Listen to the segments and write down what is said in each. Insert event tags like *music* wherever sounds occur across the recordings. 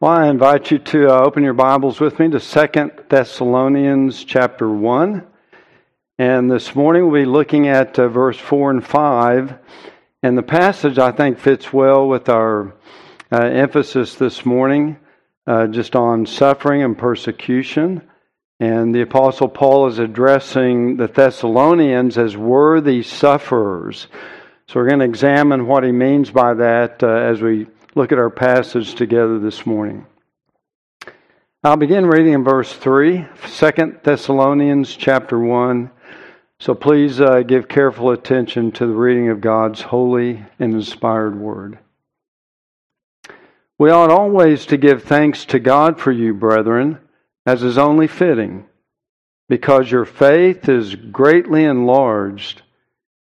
Well, I invite you to uh, open your Bibles with me to Second Thessalonians chapter 1. And this morning we'll be looking at uh, verse 4 and 5. And the passage I think fits well with our uh, emphasis this morning, uh, just on suffering and persecution. And the Apostle Paul is addressing the Thessalonians as worthy sufferers. So we're going to examine what he means by that uh, as we look at our passage together this morning. I'll begin reading in verse 3, 2 Thessalonians chapter 1. So please uh, give careful attention to the reading of God's holy and inspired word. We ought always to give thanks to God for you, brethren, as is only fitting, because your faith is greatly enlarged,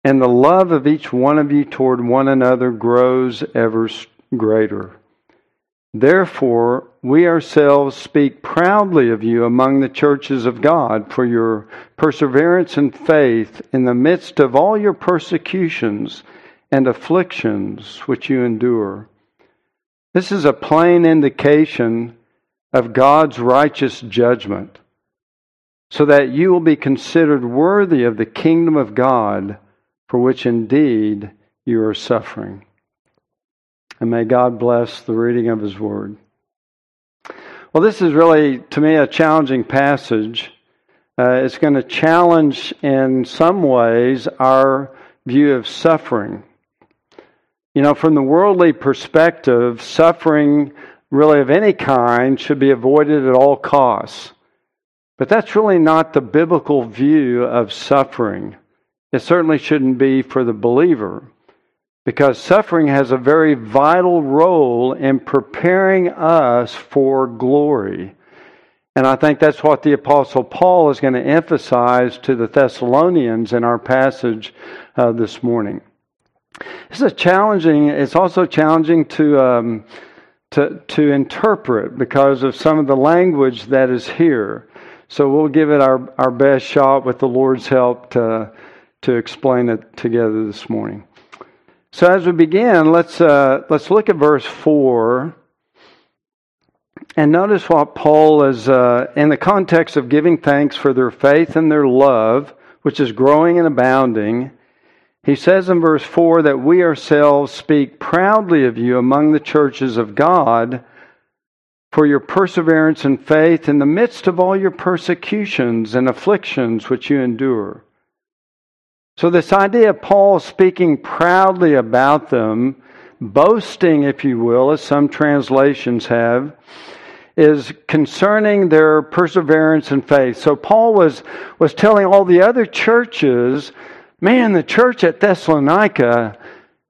and the love of each one of you toward one another grows ever greater. Therefore, we ourselves speak proudly of you among the churches of God for your perseverance and faith in the midst of all your persecutions and afflictions which you endure. This is a plain indication of God's righteous judgment, so that you will be considered worthy of the kingdom of God, for which indeed you are suffering. And may God bless the reading of His Word. Well, this is really, to me, a challenging passage. Uh, it's going to challenge, in some ways, our view of suffering. You know, from the worldly perspective, suffering really of any kind should be avoided at all costs. But that's really not the biblical view of suffering. It certainly shouldn't be for the believer because suffering has a very vital role in preparing us for glory. And I think that's what the Apostle Paul is going to emphasize to the Thessalonians in our passage uh, this morning. This is challenging. It's also challenging to um, to to interpret because of some of the language that is here. So we'll give it our, our best shot with the Lord's help to to explain it together this morning. So as we begin, let's uh, let's look at verse four, and notice what Paul is uh, in the context of giving thanks for their faith and their love, which is growing and abounding. He says in verse four that we ourselves speak proudly of you among the churches of God for your perseverance and faith in the midst of all your persecutions and afflictions which you endure so, this idea of Paul speaking proudly about them, boasting, if you will, as some translations have, is concerning their perseverance and faith. So, Paul was, was telling all the other churches, man, the church at Thessalonica,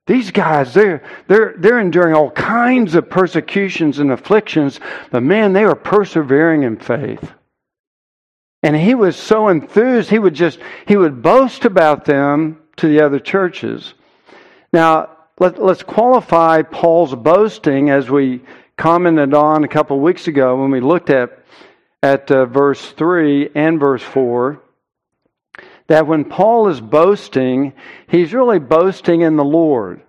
these guys, they're, they're, they're enduring all kinds of persecutions and afflictions, but man, they are persevering in faith. And he was so enthused, he would just, he would boast about them to the other churches. Now, let, us qualify Paul's boasting as we commented on a couple of weeks ago when we looked at, at uh, verse 3 and verse 4. That when Paul is boasting, he's really boasting in the Lord.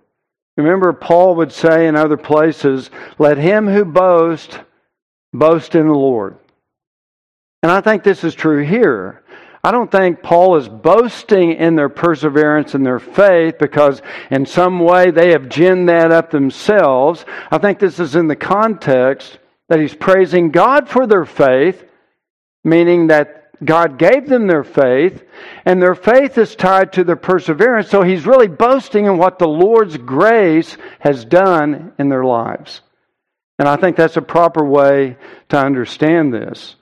Remember, Paul would say in other places, Let him who boasts boast in the Lord. And I think this is true here. I don't think Paul is boasting in their perseverance and their faith because in some way they have ginned that up themselves. I think this is in the context that he's praising God for their faith, meaning that God gave them their faith, and their faith is tied to their perseverance. So he's really boasting in what the Lord's grace has done in their lives. And I think that's a proper way to understand this.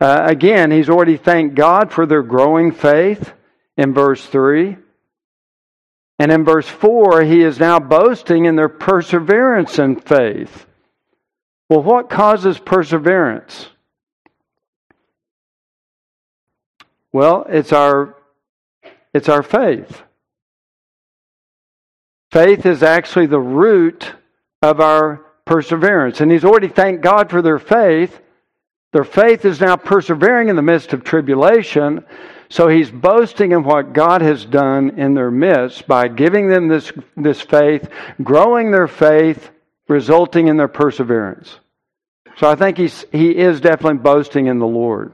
Uh, again, he's already thanked God for their growing faith in verse 3. And in verse 4, he is now boasting in their perseverance in faith. Well, what causes perseverance? Well, it's our it's our faith. Faith is actually the root of our perseverance. And he's already thanked God for their faith. Their faith is now persevering in the midst of tribulation. So he's boasting in what God has done in their midst by giving them this, this faith, growing their faith, resulting in their perseverance. So I think he's, he is definitely boasting in the Lord.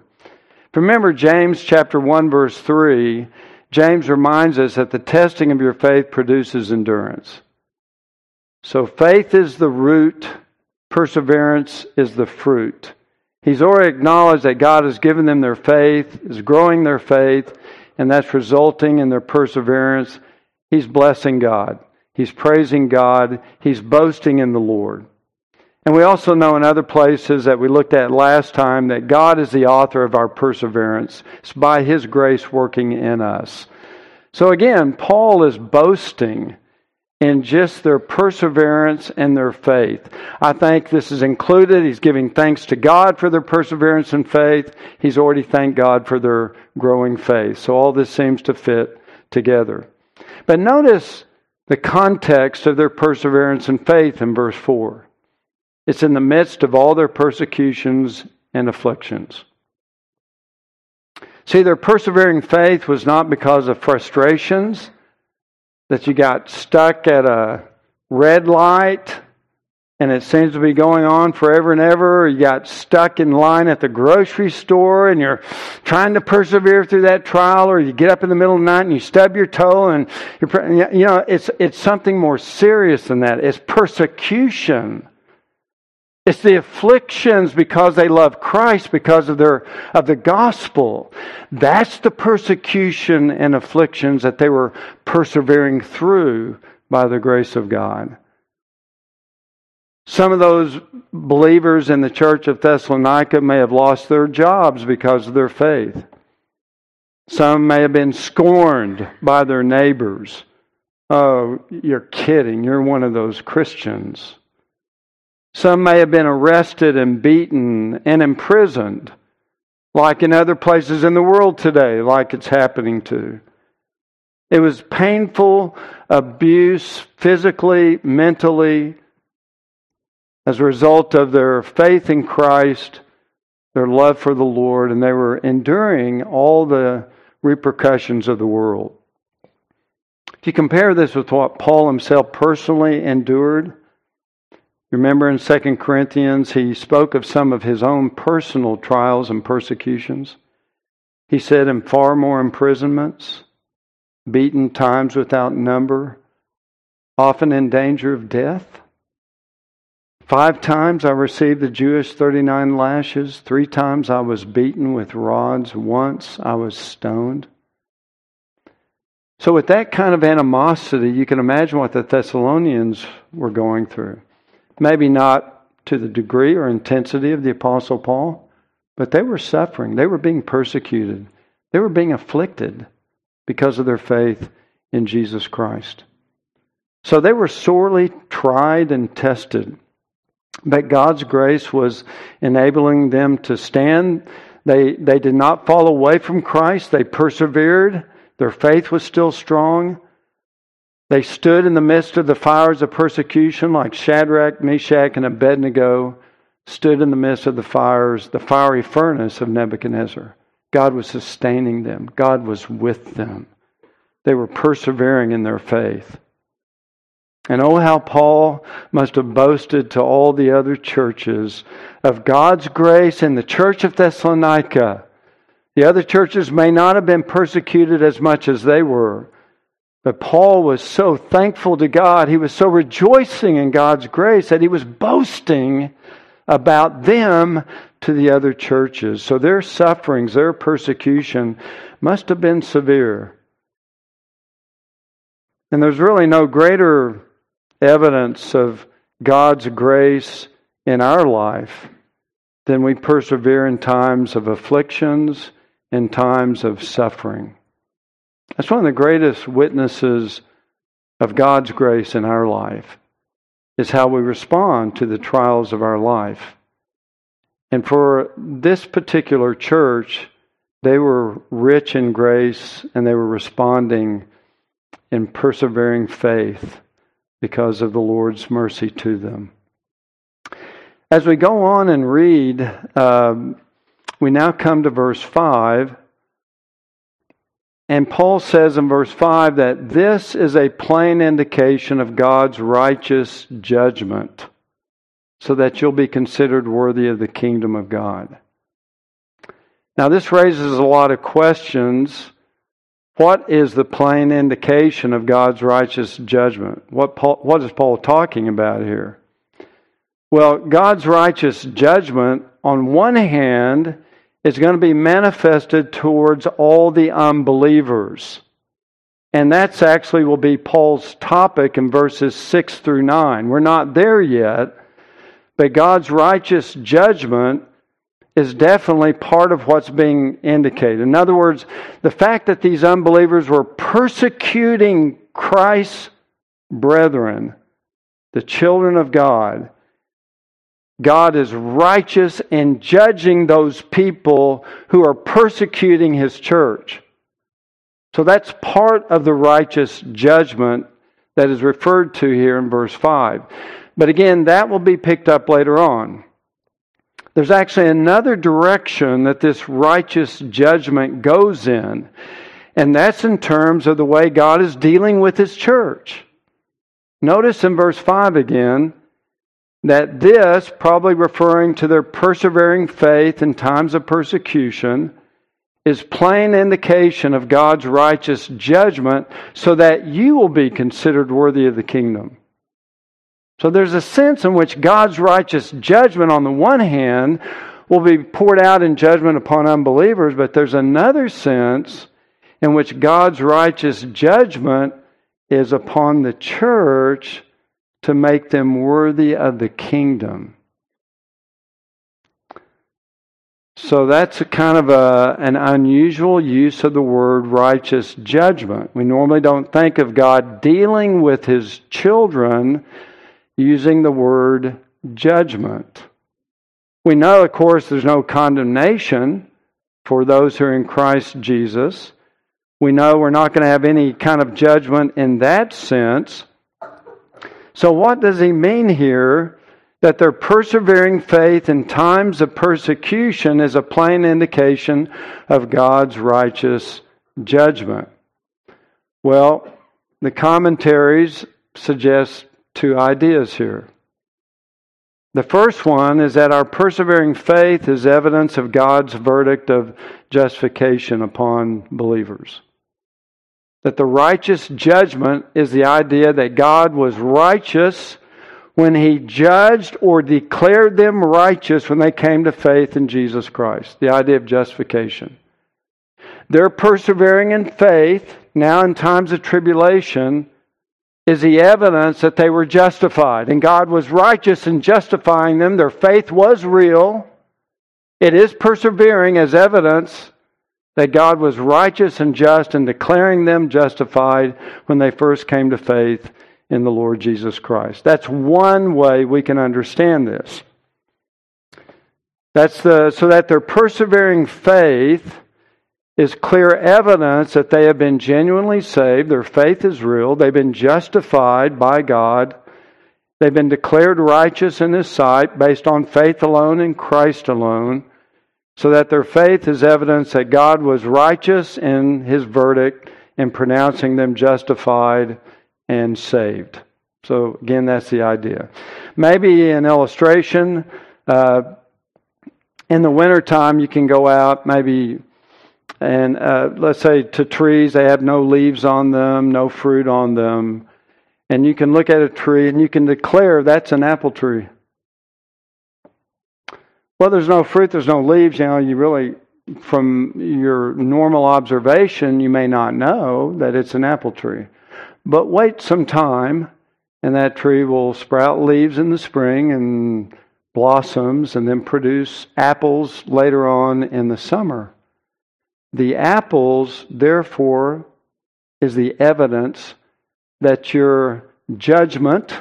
Remember James chapter 1 verse 3, James reminds us that the testing of your faith produces endurance. So faith is the root, perseverance is the fruit. He's already acknowledged that God has given them their faith, is growing their faith, and that's resulting in their perseverance. He's blessing God. He's praising God. He's boasting in the Lord. And we also know in other places that we looked at last time that God is the author of our perseverance. It's by His grace working in us. So again, Paul is boasting in just their perseverance and their faith. I think this is included. He's giving thanks to God for their perseverance and faith. He's already thanked God for their growing faith. So all this seems to fit together. But notice the context of their perseverance and faith in verse 4. It's in the midst of all their persecutions and afflictions. See, their persevering faith was not because of frustrations, that you got stuck at a red light and it seems to be going on forever and ever, or you got stuck in line at the grocery store and you're trying to persevere through that trial, or you get up in the middle of the night and you stub your toe, and you're, you know, it's, it's something more serious than that. It's persecution. It's the afflictions because they love Christ, because of their of the gospel. That's the persecution and afflictions that they were persevering through by the grace of God. Some of those believers in the church of Thessalonica may have lost their jobs because of their faith. Some may have been scorned by their neighbors. Oh, you're kidding. You're one of those Christians. Some may have been arrested and beaten and imprisoned, like in other places in the world today, like it's happening to. It was painful abuse, physically, mentally, as a result of their faith in Christ, their love for the Lord, and they were enduring all the repercussions of the world. If you compare this with what Paul himself personally endured, Remember in 2 Corinthians, he spoke of some of his own personal trials and persecutions. He said, in far more imprisonments, beaten times without number, often in danger of death. Five times I received the Jewish 39 lashes. Three times I was beaten with rods. Once I was stoned. So, with that kind of animosity, you can imagine what the Thessalonians were going through. Maybe not to the degree or intensity of the Apostle Paul, but they were suffering. They were being persecuted. They were being afflicted because of their faith in Jesus Christ. So they were sorely tried and tested. But God's grace was enabling them to stand. They, they did not fall away from Christ. They persevered. Their faith was still strong. They stood in the midst of the fires of persecution, like Shadrach, Meshach, and Abednego stood in the midst of the fires, the fiery furnace of Nebuchadnezzar. God was sustaining them, God was with them. They were persevering in their faith. And oh, how Paul must have boasted to all the other churches of God's grace in the church of Thessalonica. The other churches may not have been persecuted as much as they were, but Paul was so thankful to God, he was so rejoicing in God's grace that he was boasting about them to the other churches. So their sufferings, their persecution must have been severe. And there's really no greater evidence of God's grace in our life than we persevere in times of afflictions, in times of suffering. That's one of the greatest witnesses of God's grace in our life is how we respond to the trials of our life. And for this particular church, they were rich in grace and they were responding in persevering faith because of the Lord's mercy to them. As we go on and read, um, we now come to verse 5. And Paul says in verse 5 that this is a plain indication of God's righteous judgment. so that you'll be considered worthy of the kingdom of God. Now, this raises a lot of questions. What is the plain indication of God's righteous judgment? What, Paul, what is Paul talking about here? Well, God's righteous judgment, on one hand, is going to be manifested towards all the unbelievers. And that's actually will be Paul's topic in verses 6 through 9. We're not there yet, but God's righteous judgment is definitely part of what's being indicated. In other words, the fact that these unbelievers were persecuting Christ's brethren, the children of God, God is righteous in judging those people who are persecuting his church. So that's part of the righteous judgment that is referred to here in verse 5. But again, that will be picked up later on. There's actually another direction that this righteous judgment goes in, and that's in terms of the way God is dealing with his church. Notice in verse 5 again, that this, probably referring to their persevering faith in times of persecution, is plain indication of God's righteous judgment so that you will be considered worthy of the kingdom. So there's a sense in which God's righteous judgment, on the one hand, will be poured out in judgment upon unbelievers, but there's another sense in which God's righteous judgment is upon the church to make them worthy of the kingdom. So that's a kind of a, an unusual use of the word righteous judgment. We normally don't think of God dealing with his children using the word judgment. We know, of course, there's no condemnation for those who are in Christ Jesus. We know we're not going to have any kind of judgment in that sense. So, what does he mean here? That their persevering faith in times of persecution is a plain indication of God's righteous judgment. Well, the commentaries suggest two ideas here. The first one is that our persevering faith is evidence of God's verdict of justification upon believers that the righteous judgment is the idea that God was righteous when he judged or declared them righteous when they came to faith in Jesus Christ. The idea of justification. Their persevering in faith, now in times of tribulation, is the evidence that they were justified. And God was righteous in justifying them. Their faith was real. It is persevering as evidence that God was righteous and just in declaring them justified when they first came to faith in the Lord Jesus Christ. That's one way we can understand this. That's the, so that their persevering faith is clear evidence that they have been genuinely saved. Their faith is real. They've been justified by God. They've been declared righteous in His sight based on faith alone in Christ alone so that their faith is evidence that God was righteous in his verdict in pronouncing them justified and saved. So, again, that's the idea. Maybe an illustration. Uh, in the wintertime, you can go out, maybe, and uh, let's say to trees, they have no leaves on them, no fruit on them. And you can look at a tree and you can declare that's an apple tree. Well, there's no fruit, there's no leaves. You know, you really, from your normal observation, you may not know that it's an apple tree. But wait some time, and that tree will sprout leaves in the spring and blossoms and then produce apples later on in the summer. The apples, therefore, is the evidence that your judgment,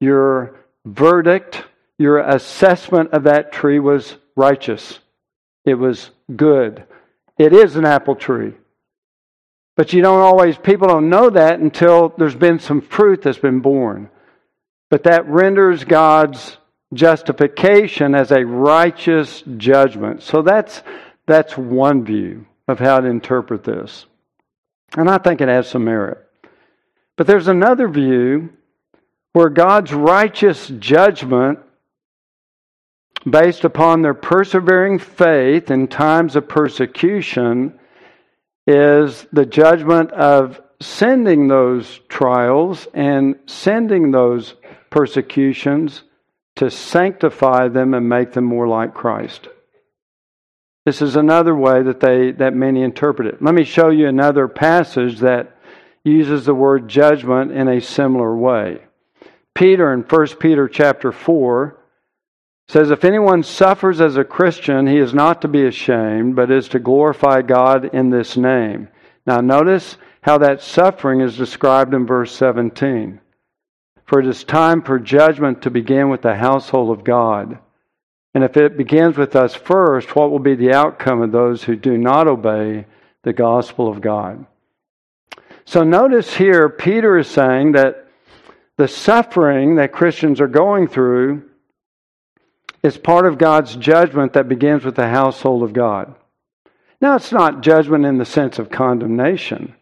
your verdict, your assessment of that tree was righteous. It was good. It is an apple tree. But you don't always, people don't know that until there's been some fruit that's been borne. But that renders God's justification as a righteous judgment. So that's, that's one view of how to interpret this. And I think it has some merit. But there's another view where God's righteous judgment based upon their persevering faith in times of persecution is the judgment of sending those trials and sending those persecutions to sanctify them and make them more like Christ. This is another way that they that many interpret it. Let me show you another passage that uses the word judgment in a similar way. Peter in 1 Peter chapter 4 says if anyone suffers as a Christian, he is not to be ashamed, but is to glorify God in this name. Now notice how that suffering is described in verse 17. For it is time for judgment to begin with the household of God. And if it begins with us first, what will be the outcome of those who do not obey the gospel of God? So notice here, Peter is saying that the suffering that Christians are going through is part of God's judgment that begins with the household of God. Now, it's not judgment in the sense of condemnation,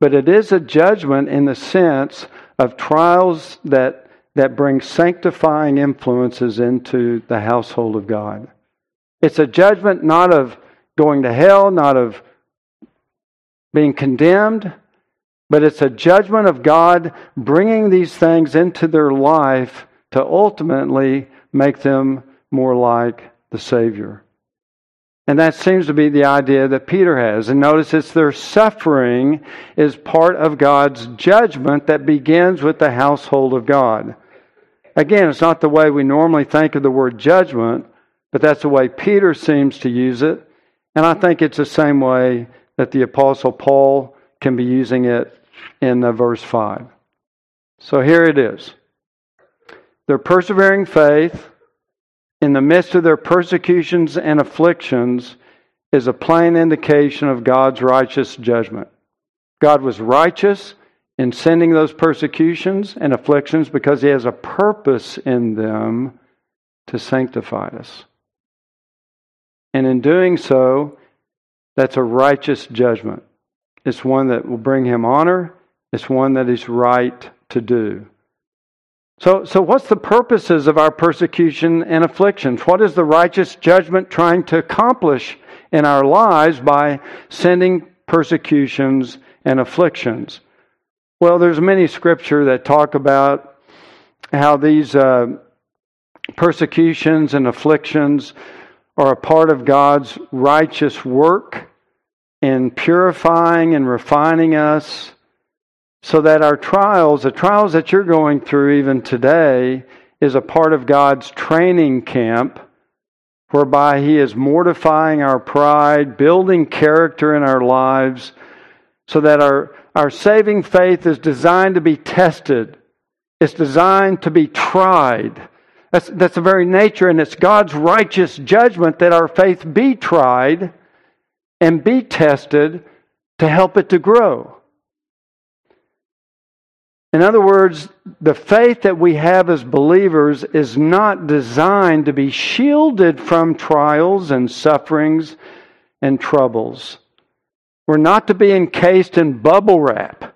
but it is a judgment in the sense of trials that that brings sanctifying influences into the household of God. It's a judgment not of going to hell, not of being condemned, but it's a judgment of God bringing these things into their life to ultimately make them more like the Savior. And that seems to be the idea that Peter has. And notice it's their suffering is part of God's judgment that begins with the household of God. Again, it's not the way we normally think of the word judgment, but that's the way Peter seems to use it. And I think it's the same way that the Apostle Paul can be using it in uh, verse 5. So here it is. Their persevering faith in the midst of their persecutions and afflictions is a plain indication of God's righteous judgment. God was righteous in sending those persecutions and afflictions because He has a purpose in them to sanctify us. And in doing so, that's a righteous judgment. It's one that will bring Him honor, it's one that is right to do. So, so what's the purposes of our persecution and afflictions? What is the righteous judgment trying to accomplish in our lives by sending persecutions and afflictions? Well, there's many scripture that talk about how these uh, persecutions and afflictions are a part of God's righteous work in purifying and refining us so that our trials, the trials that you're going through even today, is a part of God's training camp whereby He is mortifying our pride, building character in our lives, so that our our saving faith is designed to be tested. It's designed to be tried. That's, that's the very nature, and it's God's righteous judgment that our faith be tried and be tested to help it to grow. In other words, the faith that we have as believers is not designed to be shielded from trials and sufferings and troubles. We're not to be encased in bubble wrap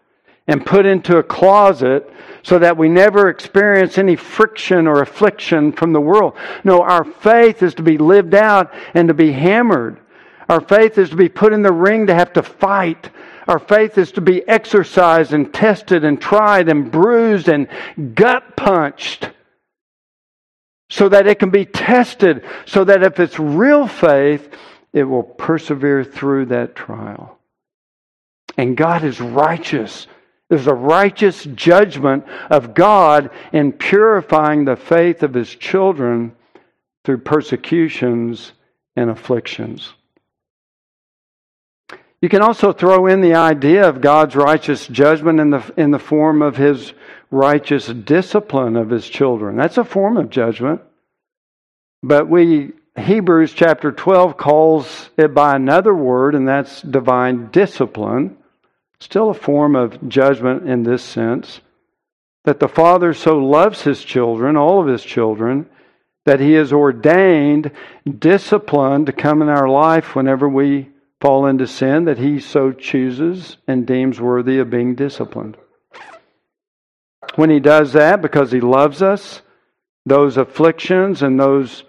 and put into a closet so that we never experience any friction or affliction from the world. No, our faith is to be lived out and to be hammered. Our faith is to be put in the ring to have to fight. Our faith is to be exercised and tested and tried and bruised and gut punched so that it can be tested, so that if it's real faith, it will persevere through that trial. And God is righteous. There's a righteous judgment of God in purifying the faith of His children through persecutions and afflictions. You can also throw in the idea of God's righteous judgment in the, in the form of His righteous discipline of His children. That's a form of judgment. But we, Hebrews chapter 12 calls it by another word, and that's divine discipline. Still a form of judgment in this sense that the Father so loves his children, all of his children, that he has ordained discipline to come in our life whenever we fall into sin that he so chooses and deems worthy of being disciplined. When he does that, because he loves us, those afflictions and those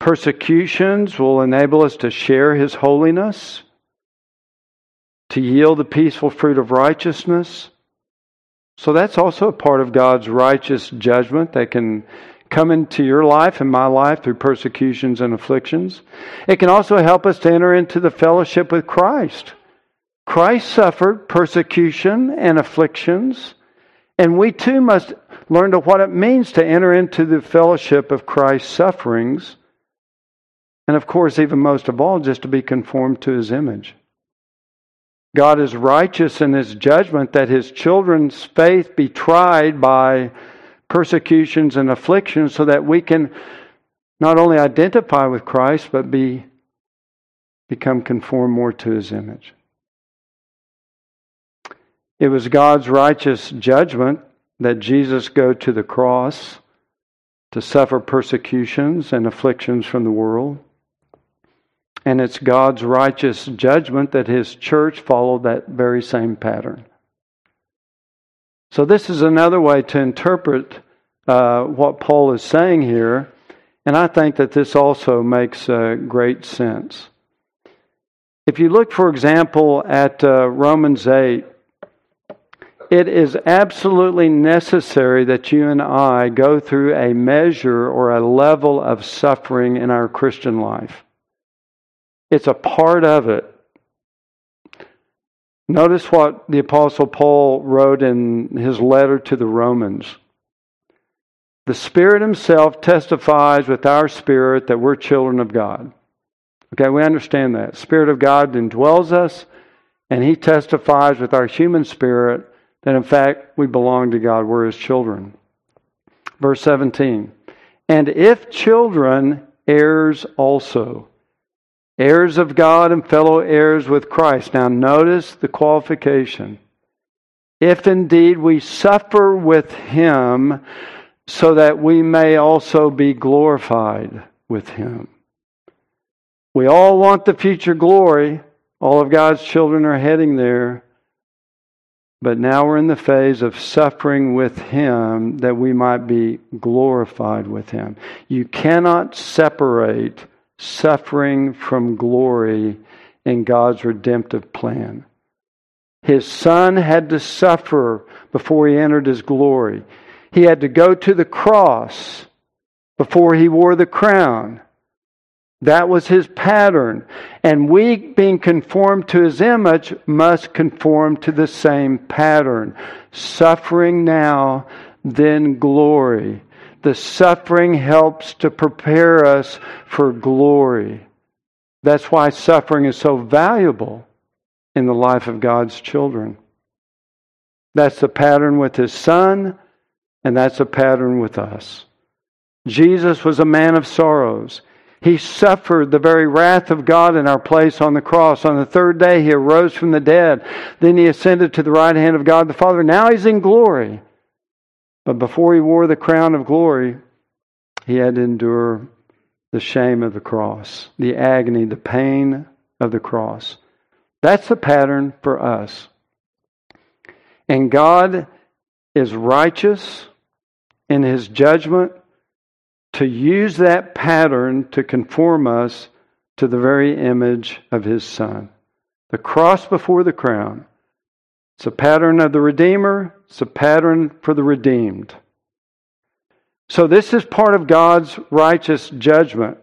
Persecutions will enable us to share His holiness, to yield the peaceful fruit of righteousness. So that's also a part of God's righteous judgment that can come into your life and my life through persecutions and afflictions. It can also help us to enter into the fellowship with Christ. Christ suffered persecution and afflictions, and we too must learn to what it means to enter into the fellowship of Christ's sufferings. And of course, even most of all, just to be conformed to his image. God is righteous in his judgment that his children's faith be tried by persecutions and afflictions so that we can not only identify with Christ, but be, become conformed more to his image. It was God's righteous judgment that Jesus go to the cross to suffer persecutions and afflictions from the world. And it's God's righteous judgment that his church followed that very same pattern. So, this is another way to interpret uh, what Paul is saying here, and I think that this also makes uh, great sense. If you look, for example, at uh, Romans 8, it is absolutely necessary that you and I go through a measure or a level of suffering in our Christian life. It's a part of it. Notice what the Apostle Paul wrote in his letter to the Romans. The Spirit Himself testifies with our spirit that we're children of God. Okay, we understand that. Spirit of God indwells us, and He testifies with our human spirit that in fact we belong to God, we're His children. Verse 17. And if children, heirs also, heirs of God and fellow heirs with Christ. Now notice the qualification. If indeed we suffer with Him, so that we may also be glorified with Him. We all want the future glory. All of God's children are heading there. But now we're in the phase of suffering with Him that we might be glorified with Him. You cannot separate suffering from glory in God's redemptive plan. His Son had to suffer before He entered His glory. He had to go to the cross before He wore the crown. That was his pattern. And we, being conformed to his image, must conform to the same pattern. Suffering now, then glory. The suffering helps to prepare us for glory. That's why suffering is so valuable in the life of God's children. That's the pattern with his son, and that's a pattern with us. Jesus was a man of sorrows. He suffered the very wrath of God in our place on the cross. On the third day, he arose from the dead. Then he ascended to the right hand of God the Father. Now he's in glory. But before he wore the crown of glory, he had to endure the shame of the cross, the agony, the pain of the cross. That's the pattern for us. And God is righteous in his judgment to use that pattern to conform us to the very image of his Son. The cross before the crown. It's a pattern of the Redeemer, it's a pattern for the redeemed. So, this is part of God's righteous judgment.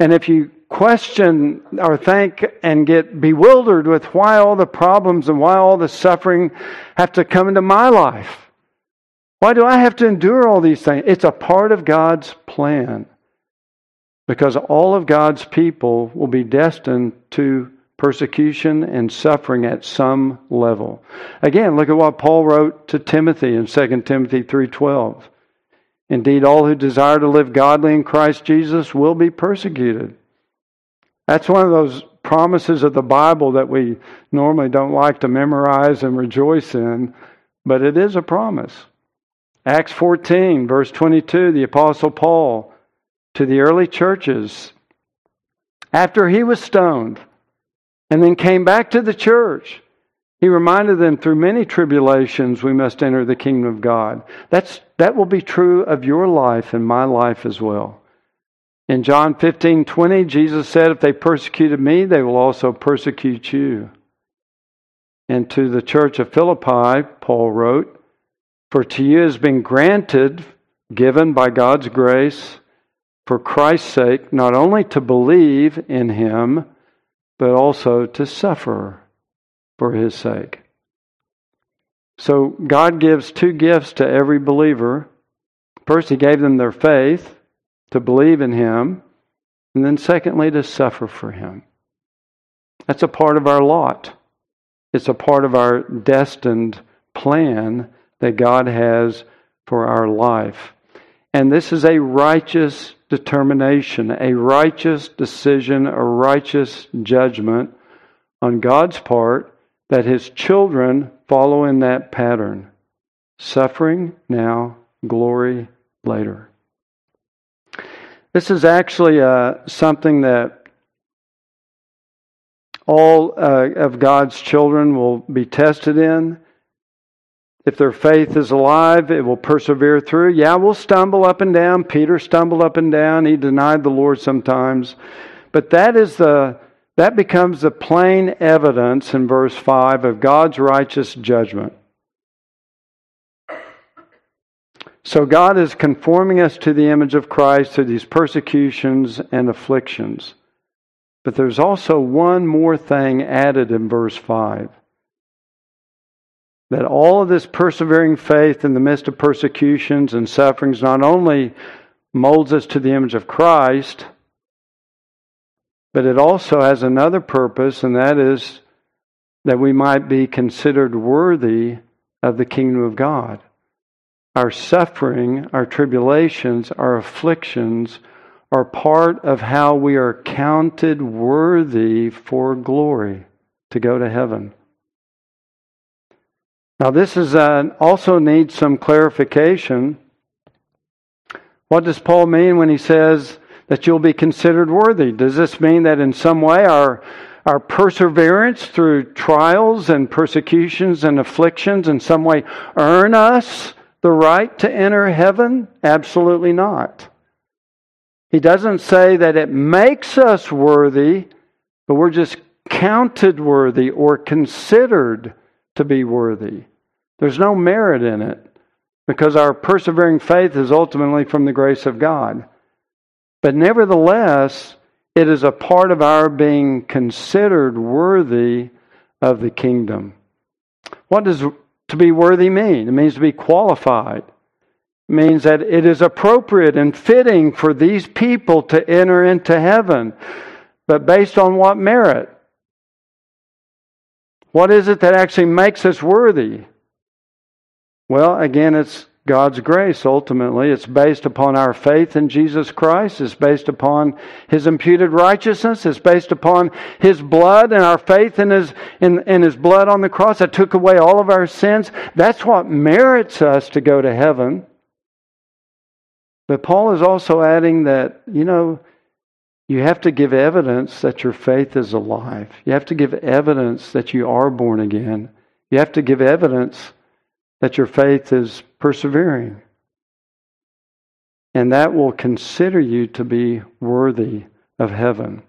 And if you question or think and get bewildered with why all the problems and why all the suffering have to come into my life, why do I have to endure all these things? It's a part of God's plan. Because all of God's people will be destined to persecution and suffering at some level. Again, look at what Paul wrote to Timothy in 2 Timothy 3:12. Indeed, all who desire to live godly in Christ Jesus will be persecuted. That's one of those promises of the Bible that we normally don't like to memorize and rejoice in, but it is a promise. Acts 14, verse 22, the Apostle Paul to the early churches, after he was stoned and then came back to the church, he reminded them through many tribulations we must enter the kingdom of God. That's, that will be true of your life and my life as well. In John 15 20, Jesus said, If they persecuted me, they will also persecute you. And to the church of Philippi, Paul wrote, For to you has been granted, given by God's grace, for Christ's sake, not only to believe in him, but also to suffer for his sake. So God gives two gifts to every believer. First, he gave them their faith to believe in him, and then secondly, to suffer for him. That's a part of our lot. It's a part of our destined plan that God has for our life. And this is a righteous determination, a righteous decision, a righteous judgment on God's part that his children follow in that pattern. Suffering now, glory later. This is actually uh, something that all uh, of God's children will be tested in. If their faith is alive, it will persevere through. Yeah, we'll stumble up and down. Peter stumbled up and down. He denied the Lord sometimes. But that is the that becomes the plain evidence in verse 5 of God's righteous judgment. So God is conforming us to the image of Christ through these persecutions and afflictions. But there's also one more thing added in verse 5 that all of this persevering faith in the midst of persecutions and sufferings not only molds us to the image of Christ, but it also has another purpose, and that is that we might be considered worthy of the kingdom of God. Our suffering, our tribulations, our afflictions are part of how we are counted worthy for glory to go to heaven. Now, this is uh, also needs some clarification. What does Paul mean when he says that you'll be considered worthy? Does this mean that in some way our our perseverance through trials and persecutions and afflictions in some way earn us the right to enter heaven? Absolutely not. He doesn't say that it makes us worthy, but we're just counted worthy or considered to be worthy. There's no merit in it because our persevering faith is ultimately from the grace of God. But nevertheless, it is a part of our being considered worthy of the kingdom. What does to be worthy mean? It means to be qualified. It means that it is appropriate and fitting for these people to enter into heaven. But based on what merit? What is it that actually makes us worthy? Well, again, it's God's grace ultimately. It's based upon our faith in Jesus Christ. It's based upon His imputed righteousness. It's based upon His blood and our faith in His, in, in His blood on the cross that took away all of our sins. That's what merits us to go to heaven. But Paul is also adding that, you know, you have to give evidence that your faith is alive. You have to give evidence that you are born again. You have to give evidence that your faith is persevering. And that will consider you to be worthy of heaven.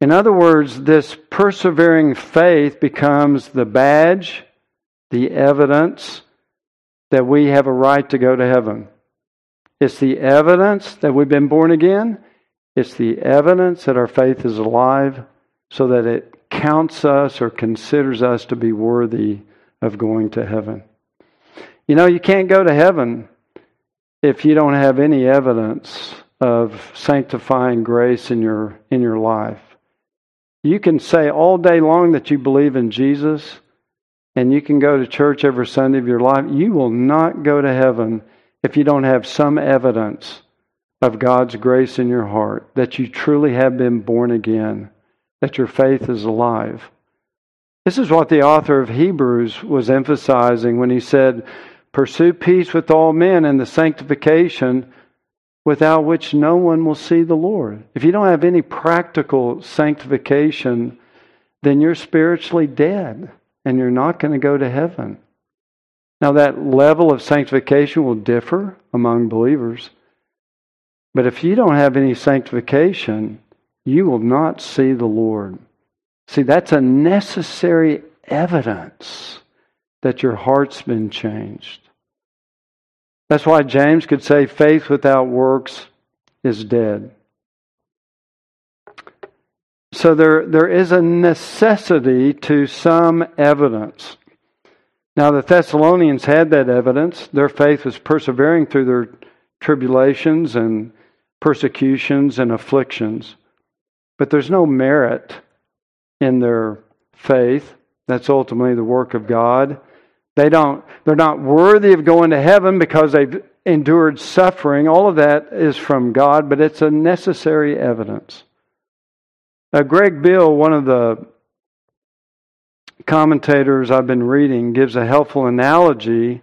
In other words, this persevering faith becomes the badge, the evidence that we have a right to go to heaven. It's the evidence that we've been born again. It's the evidence that our faith is alive so that it counts us or considers us to be worthy of going to heaven. You know, you can't go to heaven if you don't have any evidence of sanctifying grace in your in your life. You can say all day long that you believe in Jesus and you can go to church every Sunday of your life. You will not go to heaven if you don't have some evidence of God's grace in your heart, that you truly have been born again, that your faith is alive. This is what the author of Hebrews was emphasizing when he said, Pursue peace with all men and the sanctification without which no one will see the Lord. If you don't have any practical sanctification, then you're spiritually dead and you're not going to go to heaven. Now, that level of sanctification will differ among believers. But if you don't have any sanctification, you will not see the Lord. See, that's a necessary evidence that your heart's been changed. That's why James could say faith without works is dead. So there, there is a necessity to some evidence. Now, the Thessalonians had that evidence. Their faith was persevering through their tribulations and persecutions and afflictions. But there's no merit in their faith. That's ultimately the work of God. They don't, they're not worthy of going to heaven because they've endured suffering. All of that is from God, but it's a necessary evidence. Uh, Greg Beale, one of the commentators I've been reading, gives a helpful analogy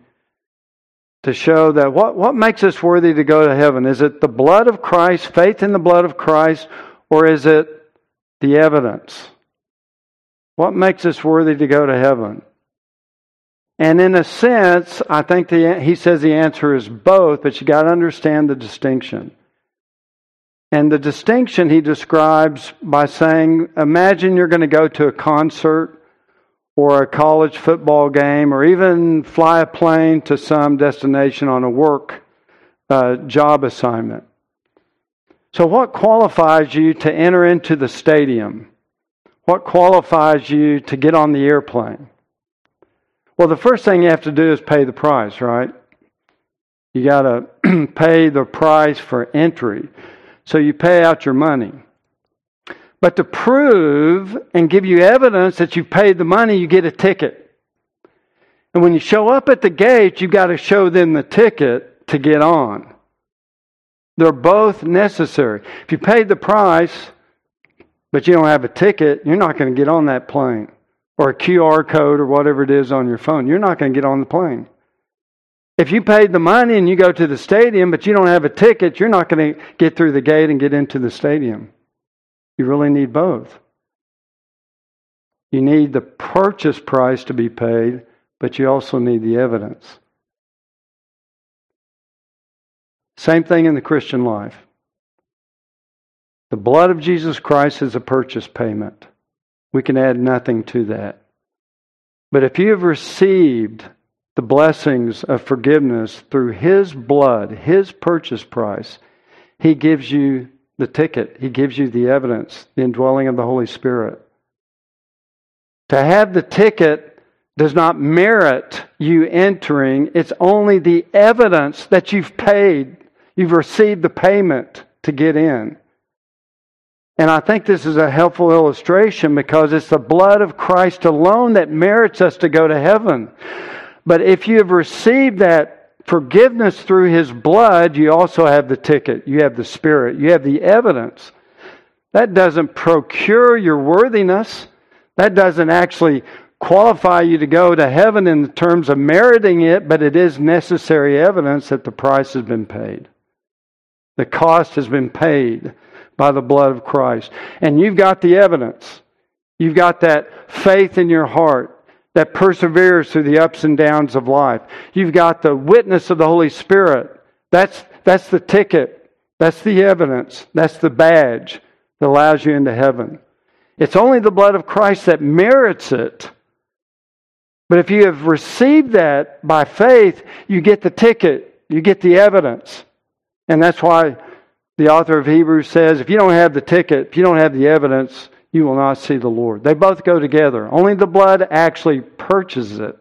to show that what, what makes us worthy to go to heaven? Is it the blood of Christ, faith in the blood of Christ, or is it the evidence? What makes us worthy to go to heaven? And in a sense, I think the, he says the answer is both, but you got to understand the distinction. And the distinction he describes by saying, imagine you're going to go to a concert or a college football game or even fly a plane to some destination on a work uh, job assignment. So, what qualifies you to enter into the stadium? What qualifies you to get on the airplane? Well, the first thing you have to do is pay the price, right? You got to *clears throat* pay the price for entry. So you pay out your money. But to prove and give you evidence that you paid the money, you get a ticket. And when you show up at the gate, you've got to show them the ticket to get on. They're both necessary. If you paid the price, but you don't have a ticket, you're not going to get on that plane or a QR code or whatever it is on your phone. You're not going to get on the plane. If you paid the money and you go to the stadium, but you don't have a ticket, you're not going to get through the gate and get into the stadium. You really need both. You need the purchase price to be paid, but you also need the evidence. Same thing in the Christian life. The blood of Jesus Christ is a purchase payment. We can add nothing to that. But if you have received the blessings of forgiveness through His blood, His purchase price, He gives you the ticket, He gives you the evidence, the indwelling of the Holy Spirit. To have the ticket does not merit you entering, it's only the evidence that you've paid, you've received the payment to get in. And I think this is a helpful illustration because it's the blood of Christ alone that merits us to go to heaven. But if you have received that forgiveness through His blood, you also have the ticket. You have the Spirit. You have the evidence. That doesn't procure your worthiness. That doesn't actually qualify you to go to heaven in terms of meriting it, but it is necessary evidence that the price has been paid. The cost has been paid by the blood of Christ. And you've got the evidence. You've got that faith in your heart that perseveres through the ups and downs of life. You've got the witness of the Holy Spirit. That's, that's the ticket. That's the evidence. That's the badge that allows you into heaven. It's only the blood of Christ that merits it. But if you have received that by faith, you get the ticket, you get the evidence. And that's why the author of Hebrews says if you don't have the ticket, if you don't have the evidence, you will not see the Lord. They both go together. Only the blood actually purchases it.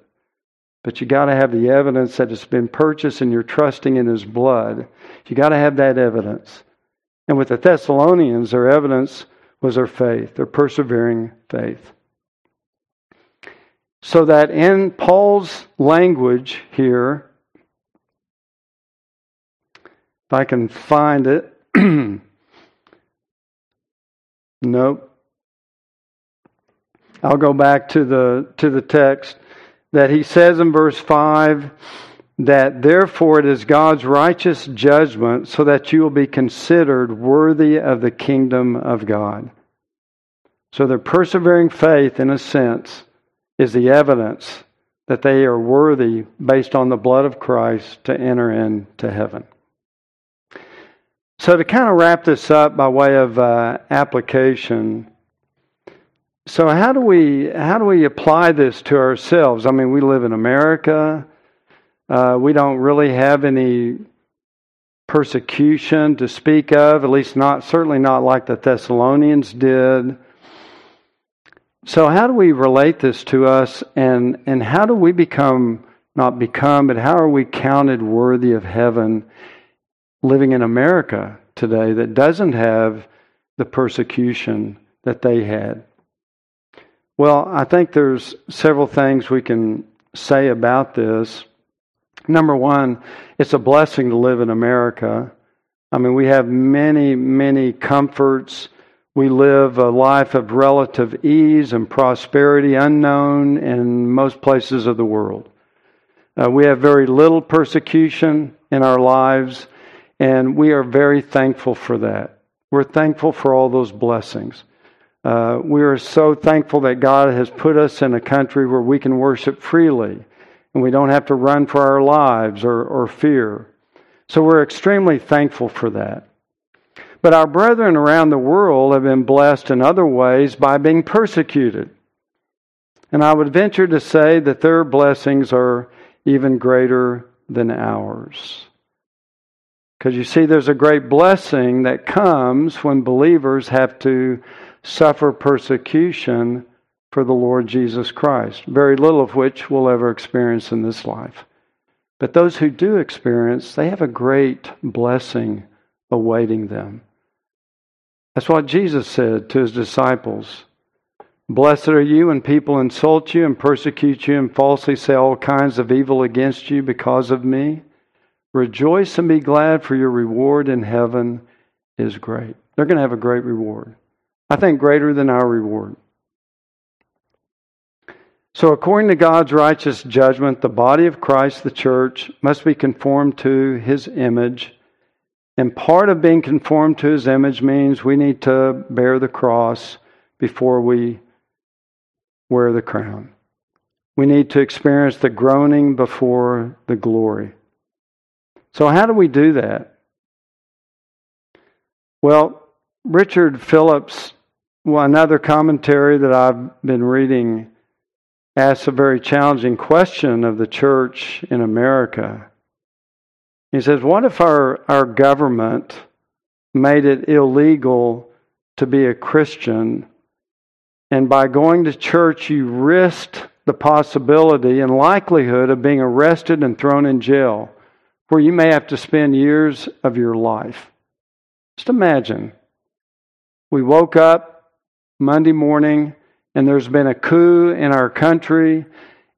But you got to have the evidence that it's been purchased and you're trusting in his blood. You got to have that evidence. And with the Thessalonians, their evidence was their faith, their persevering faith. So that in Paul's language here, if I can find it, *clears throat* nope. I'll go back to the to the text that he says in verse 5 that therefore it is God's righteous judgment so that you will be considered worthy of the kingdom of God. So their persevering faith in a sense is the evidence that they are worthy based on the blood of Christ to enter into heaven. So, to kind of wrap this up by way of uh, application, so how do we how do we apply this to ourselves? I mean, we live in America. Uh, we don't really have any persecution to speak of, at least not certainly not like the Thessalonians did. So how do we relate this to us and and how do we become not become, but how are we counted worthy of heaven living in America today that doesn't have the persecution that they had? Well, I think there's several things we can say about this. Number one, it's a blessing to live in America. I mean, we have many, many comforts. We live a life of relative ease and prosperity unknown in most places of the world. Uh, we have very little persecution in our lives, and we are very thankful for that. We're thankful for all those blessings. Uh, we are so thankful that God has put us in a country where we can worship freely and we don't have to run for our lives or, or fear. So we're extremely thankful for that. But our brethren around the world have been blessed in other ways by being persecuted. And I would venture to say that their blessings are even greater than ours. Because you see, there's a great blessing that comes when believers have to suffer persecution for the Lord Jesus Christ, very little of which we'll ever experience in this life. But those who do experience, they have a great blessing awaiting them. That's what Jesus said to his disciples. Blessed are you when people insult you and persecute you and falsely say all kinds of evil against you because of me. Rejoice and be glad, for your reward in heaven is great. They're going to have a great reward. I think greater than our reward. So, according to God's righteous judgment, the body of Christ, the church, must be conformed to his image. And part of being conformed to his image means we need to bear the cross before we wear the crown. We need to experience the groaning before the glory. So, how do we do that? Well, Richard Phillips well, another commentary that I've been reading asks a very challenging question of the church in America. He says, What if our, our government made it illegal to be a Christian, and by going to church, you risked the possibility and likelihood of being arrested and thrown in jail, where you may have to spend years of your life? Just imagine. We woke up Monday morning, and there's been a coup in our country,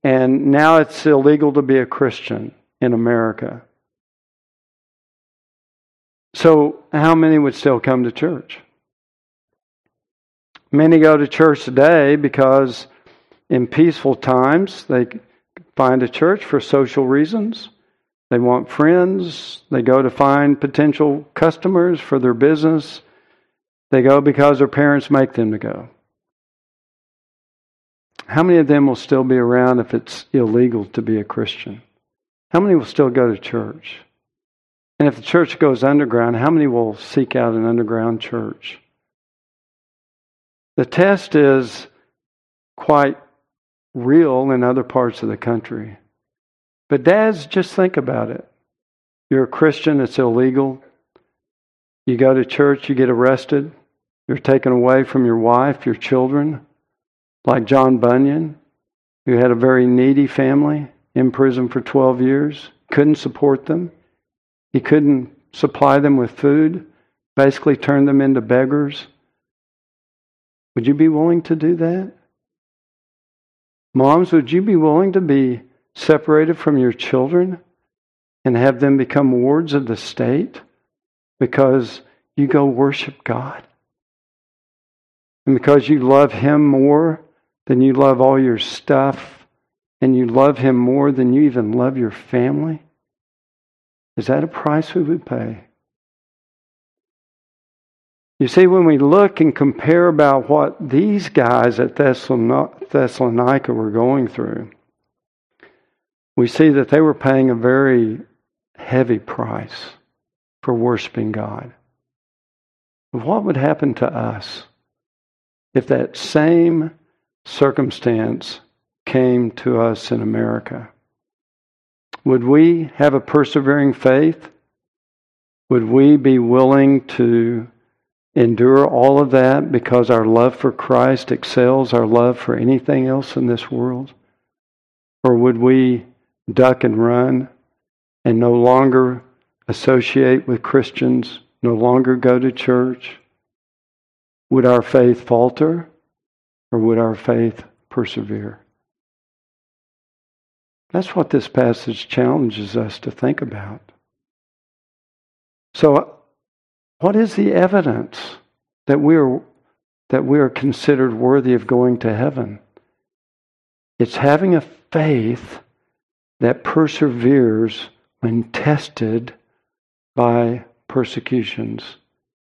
and now it's illegal to be a Christian in America. So, how many would still come to church? Many go to church today because in peaceful times they find a church for social reasons. They want friends. They go to find potential customers for their business. They go because their parents make them to go. How many of them will still be around if it's illegal to be a Christian? How many will still go to church? And if the church goes underground, how many will seek out an underground church? The test is quite real in other parts of the country. But, dads, just think about it. You're a Christian, it's illegal. You go to church, you get arrested. You're taken away from your wife, your children, like John Bunyan, who had a very needy family in prison for 12 years, couldn't support them. He couldn't supply them with food, basically turned them into beggars. Would you be willing to do that? Moms, would you be willing to be separated from your children and have them become wards of the state because you go worship God? And because you love Him more than you love all your stuff and you love Him more than you even love your family? Is that a price we would pay? You see, when we look and compare about what these guys at Thessalonica were going through, we see that they were paying a very heavy price for worshiping God. What would happen to us if that same circumstance came to us in America? Would we have a persevering faith? Would we be willing to endure all of that because our love for Christ excels our love for anything else in this world? Or would we duck and run and no longer associate with Christians, no longer go to church? Would our faith falter or would our faith persevere? That's what this passage challenges us to think about. So, what is the evidence that we are, that we are considered worthy of going to heaven? It's having a faith that perseveres when tested by persecutions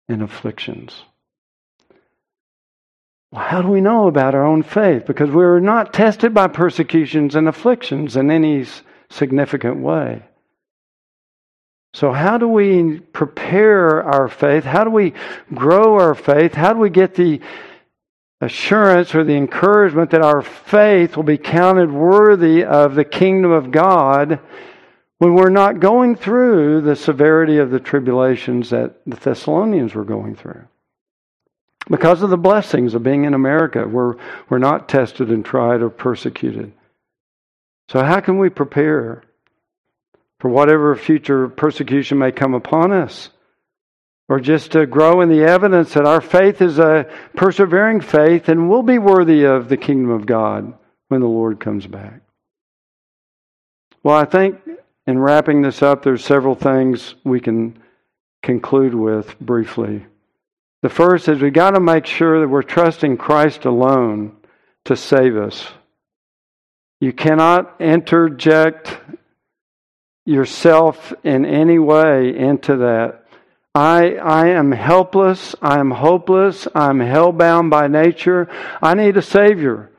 and afflictions. Well, how do we know about our own faith? Because we are not tested by persecutions and afflictions in any significant way. So, how do we prepare our faith? How do we grow our faith? How do we get the assurance or the encouragement that our faith will be counted worthy of the kingdom of God when we're not going through the severity of the tribulations that the Thessalonians were going through? Because of the blessings of being in America, we're, we're not tested and tried or persecuted. So, how can we prepare for whatever future persecution may come upon us? Or just to grow in the evidence that our faith is a persevering faith and will be worthy of the kingdom of God when the Lord comes back. Well, I think in wrapping this up, there's several things we can conclude with briefly. The first is we've got to make sure that we're trusting Christ alone to save us. You cannot interject yourself in any way into that. I, I am helpless. I am hopeless. I'm hellbound by nature. I need a Savior.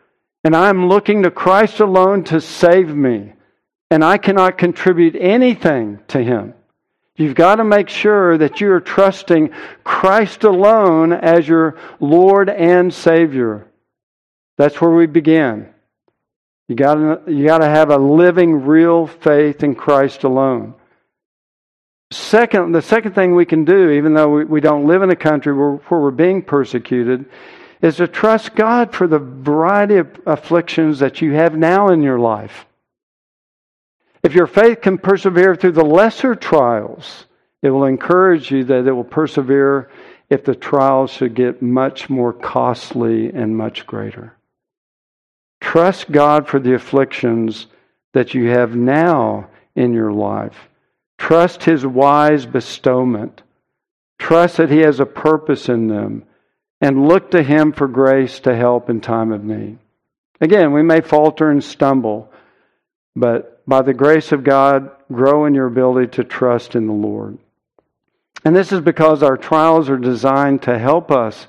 And I'm looking to Christ alone to save me. And I cannot contribute anything to Him. You've got to make sure that you're trusting Christ alone as your Lord and Savior. That's where we begin. You got to, you got to have a living, real faith in Christ alone. Second, the second thing we can do, even though we, we don't live in a country where, where we're being persecuted, is to trust God for the variety of afflictions that you have now in your life. If your faith can persevere through the lesser trials, it will encourage you that it will persevere if the trials should get much more costly and much greater. Trust God for the afflictions that you have now in your life. Trust His wise bestowment. Trust that He has a purpose in them. And look to Him for grace to help in time of need. Again, we may falter and stumble, but by the grace of God, grow in your ability to trust in the Lord. And this is because our trials are designed to help us.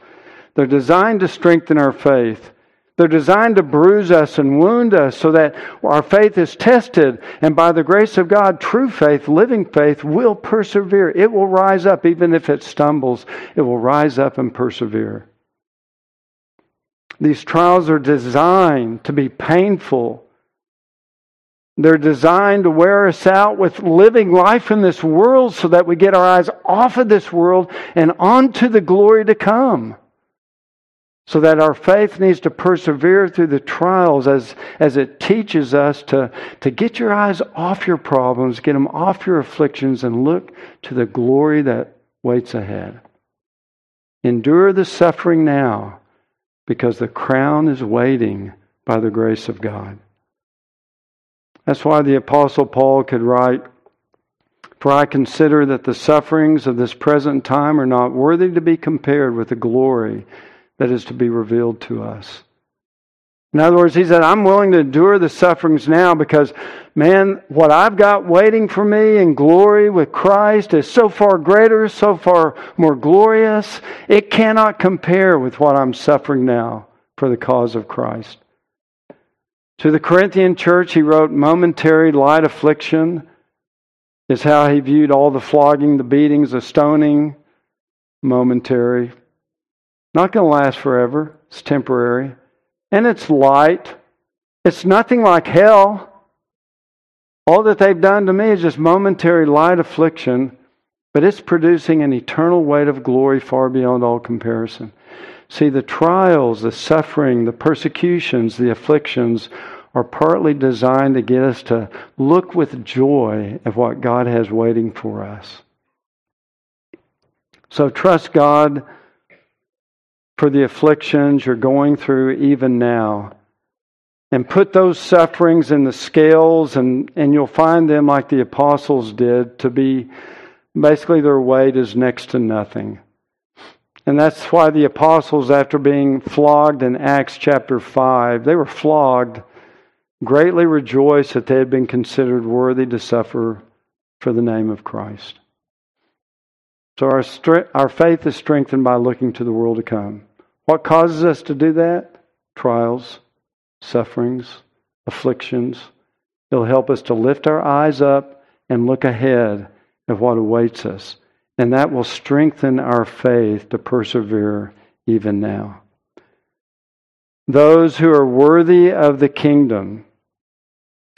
They're designed to strengthen our faith. They're designed to bruise us and wound us so that our faith is tested. And by the grace of God, true faith, living faith, will persevere. It will rise up, even if it stumbles, it will rise up and persevere. These trials are designed to be painful they're designed to wear us out with living life in this world so that we get our eyes off of this world and onto the glory to come. So that our faith needs to persevere through the trials as, as it teaches us to, to get your eyes off your problems, get them off your afflictions, and look to the glory that waits ahead. Endure the suffering now because the crown is waiting by the grace of God. That's why the Apostle Paul could write, For I consider that the sufferings of this present time are not worthy to be compared with the glory that is to be revealed to us. In other words, he said, I'm willing to endure the sufferings now because, man, what I've got waiting for me in glory with Christ is so far greater, so far more glorious. It cannot compare with what I'm suffering now for the cause of Christ. To the Corinthian church, he wrote, Momentary light affliction is how he viewed all the flogging, the beatings, the stoning. momentary, not going to last forever. It's temporary. And it's light. It's nothing like hell. All that they've done to me is just momentary light affliction, but it's producing an eternal weight of glory far beyond all comparison. See, the trials, the suffering, the persecutions, the afflictions are partly designed to get us to look with joy at what God has waiting for us. So trust God for the afflictions you're going through even now. And put those sufferings in the scales, and, and you'll find them, like the apostles did, to be basically their weight is next to nothing. And that's why the apostles, after being flogged in Acts chapter 5, they were flogged greatly rejoiced that they had been considered worthy to suffer for the name of Christ. So our, our faith is strengthened by looking to the world to come. What causes us to do that? Trials, sufferings, afflictions. It'll help us to lift our eyes up and look ahead of what awaits us. And that will strengthen our faith to persevere even now. Those who are worthy of the kingdom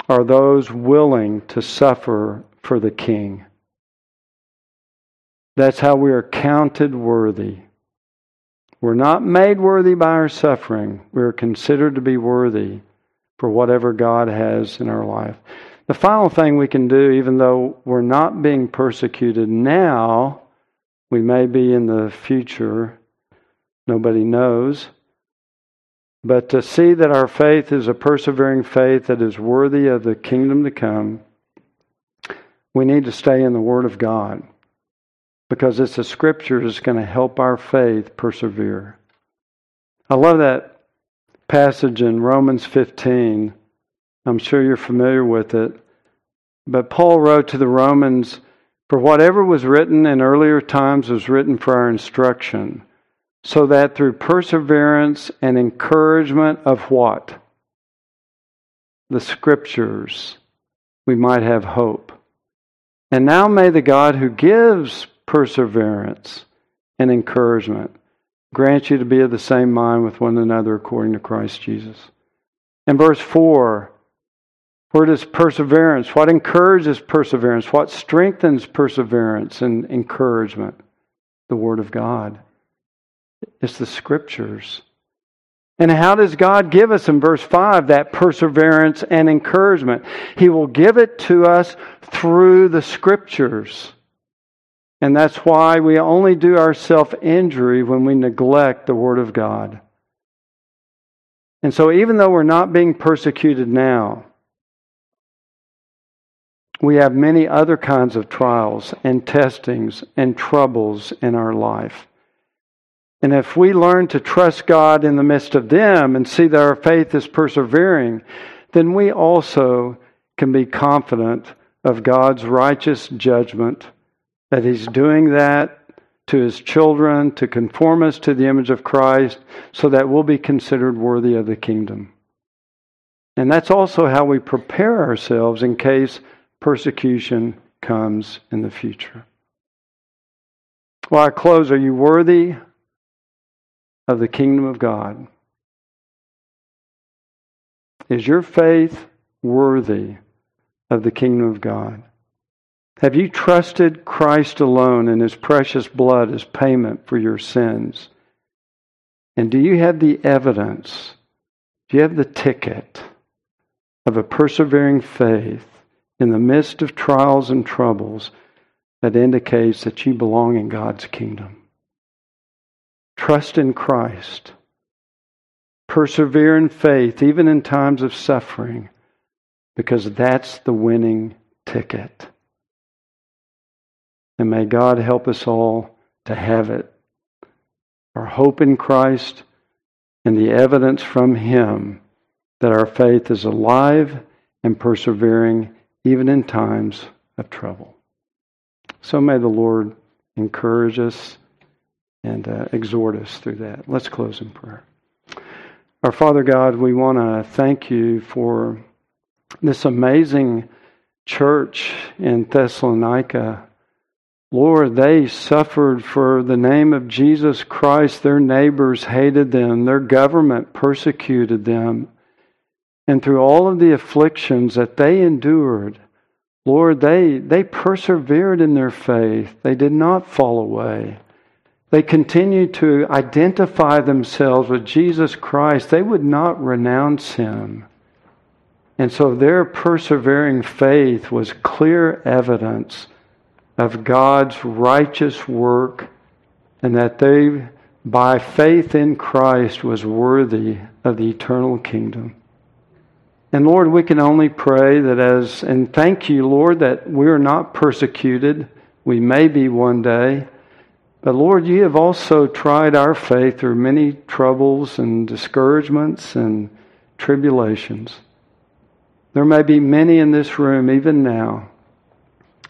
are those willing to suffer for the king. That's how we are counted worthy. We're not made worthy by our suffering. We are considered to be worthy for whatever God has in our life. The final thing we can do, even though we're not being persecuted now, we may be in the future. Nobody knows. But to see that our faith is a persevering faith that is worthy of the kingdom to come, we need to stay in the Word of God because it's the Scripture that's going to help our faith persevere. I love that passage in Romans 15. I'm sure you're familiar with it. But Paul wrote to the Romans, For whatever was written in earlier times was written for our instruction so that through perseverance and encouragement of what? The scriptures, we might have hope. And now may the God who gives perseverance and encouragement grant you to be of the same mind with one another according to Christ Jesus. In verse 4, where does perseverance? What encourages perseverance? What strengthens perseverance and encouragement? The Word of God. It's the scriptures. And how does God give us in verse 5 that perseverance and encouragement? He will give it to us through the scriptures. And that's why we only do our self injury when we neglect the Word of God. And so, even though we're not being persecuted now, we have many other kinds of trials and testings and troubles in our life. And if we learn to trust God in the midst of them and see that our faith is persevering, then we also can be confident of God's righteous judgment, that He's doing that to His children to conform us to the image of Christ so that we'll be considered worthy of the kingdom. And that's also how we prepare ourselves in case persecution comes in the future. Well, I close. Are you worthy of the kingdom of God? Is your faith worthy of the kingdom of God? Have you trusted Christ alone and his precious blood as payment for your sins? And do you have the evidence? Do you have the ticket of a persevering faith in the midst of trials and troubles that indicates that you belong in God's kingdom? Trust in Christ. Persevere in faith, even in times of suffering, because that's the winning ticket. And may God help us all to have it. Our hope in Christ and the evidence from Him that our faith is alive and persevering even in times of trouble. So may the Lord encourage us and uh, exhort us through that. Let's close in prayer. Our Father God, we want to thank you for this amazing church in Thessalonica Lord, they suffered for the name of Jesus Christ. Their neighbors hated them. Their government persecuted them. And through all of the afflictions that they endured, Lord, they, they persevered in their faith. They did not fall away. They continued to identify themselves with Jesus Christ. They would not renounce him. And so their persevering faith was clear evidence of God's righteous work and that they, by faith in Christ, was worthy of the eternal kingdom. And Lord, we can only pray that as, and thank you, Lord, that we're not persecuted. We may be one day. But Lord, you have also tried our faith through many troubles and discouragements and tribulations. There may be many in this room, even now,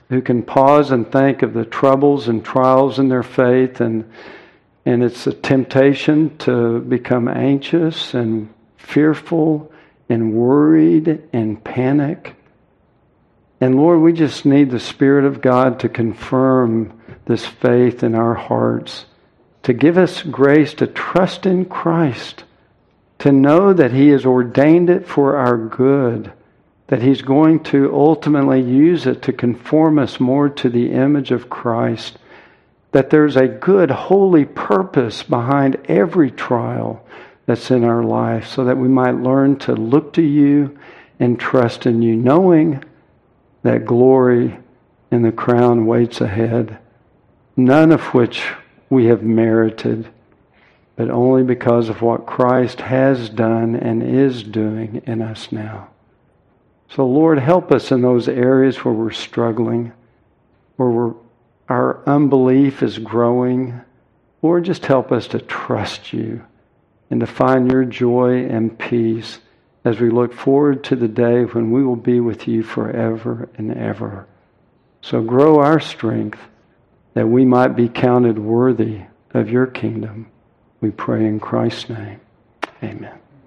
who can pause and think of the troubles and trials in their faith, and, and it's a temptation to become anxious and fearful and worried and panic. And Lord, we just need the Spirit of God to confirm this faith in our hearts, to give us grace to trust in Christ, to know that He has ordained it for our good that He's going to ultimately use it to conform us more to the image of Christ. That there's a good, holy purpose behind every trial that's in our life so that we might learn to look to you and trust in you, knowing that glory and the crown waits ahead, none of which we have merited, but only because of what Christ has done and is doing in us now. So, Lord, help us in those areas where we're struggling, where we're, our unbelief is growing. Lord, just help us to trust you and to find your joy and peace as we look forward to the day when we will be with you forever and ever. So, grow our strength that we might be counted worthy of your kingdom. We pray in Christ's name. Amen.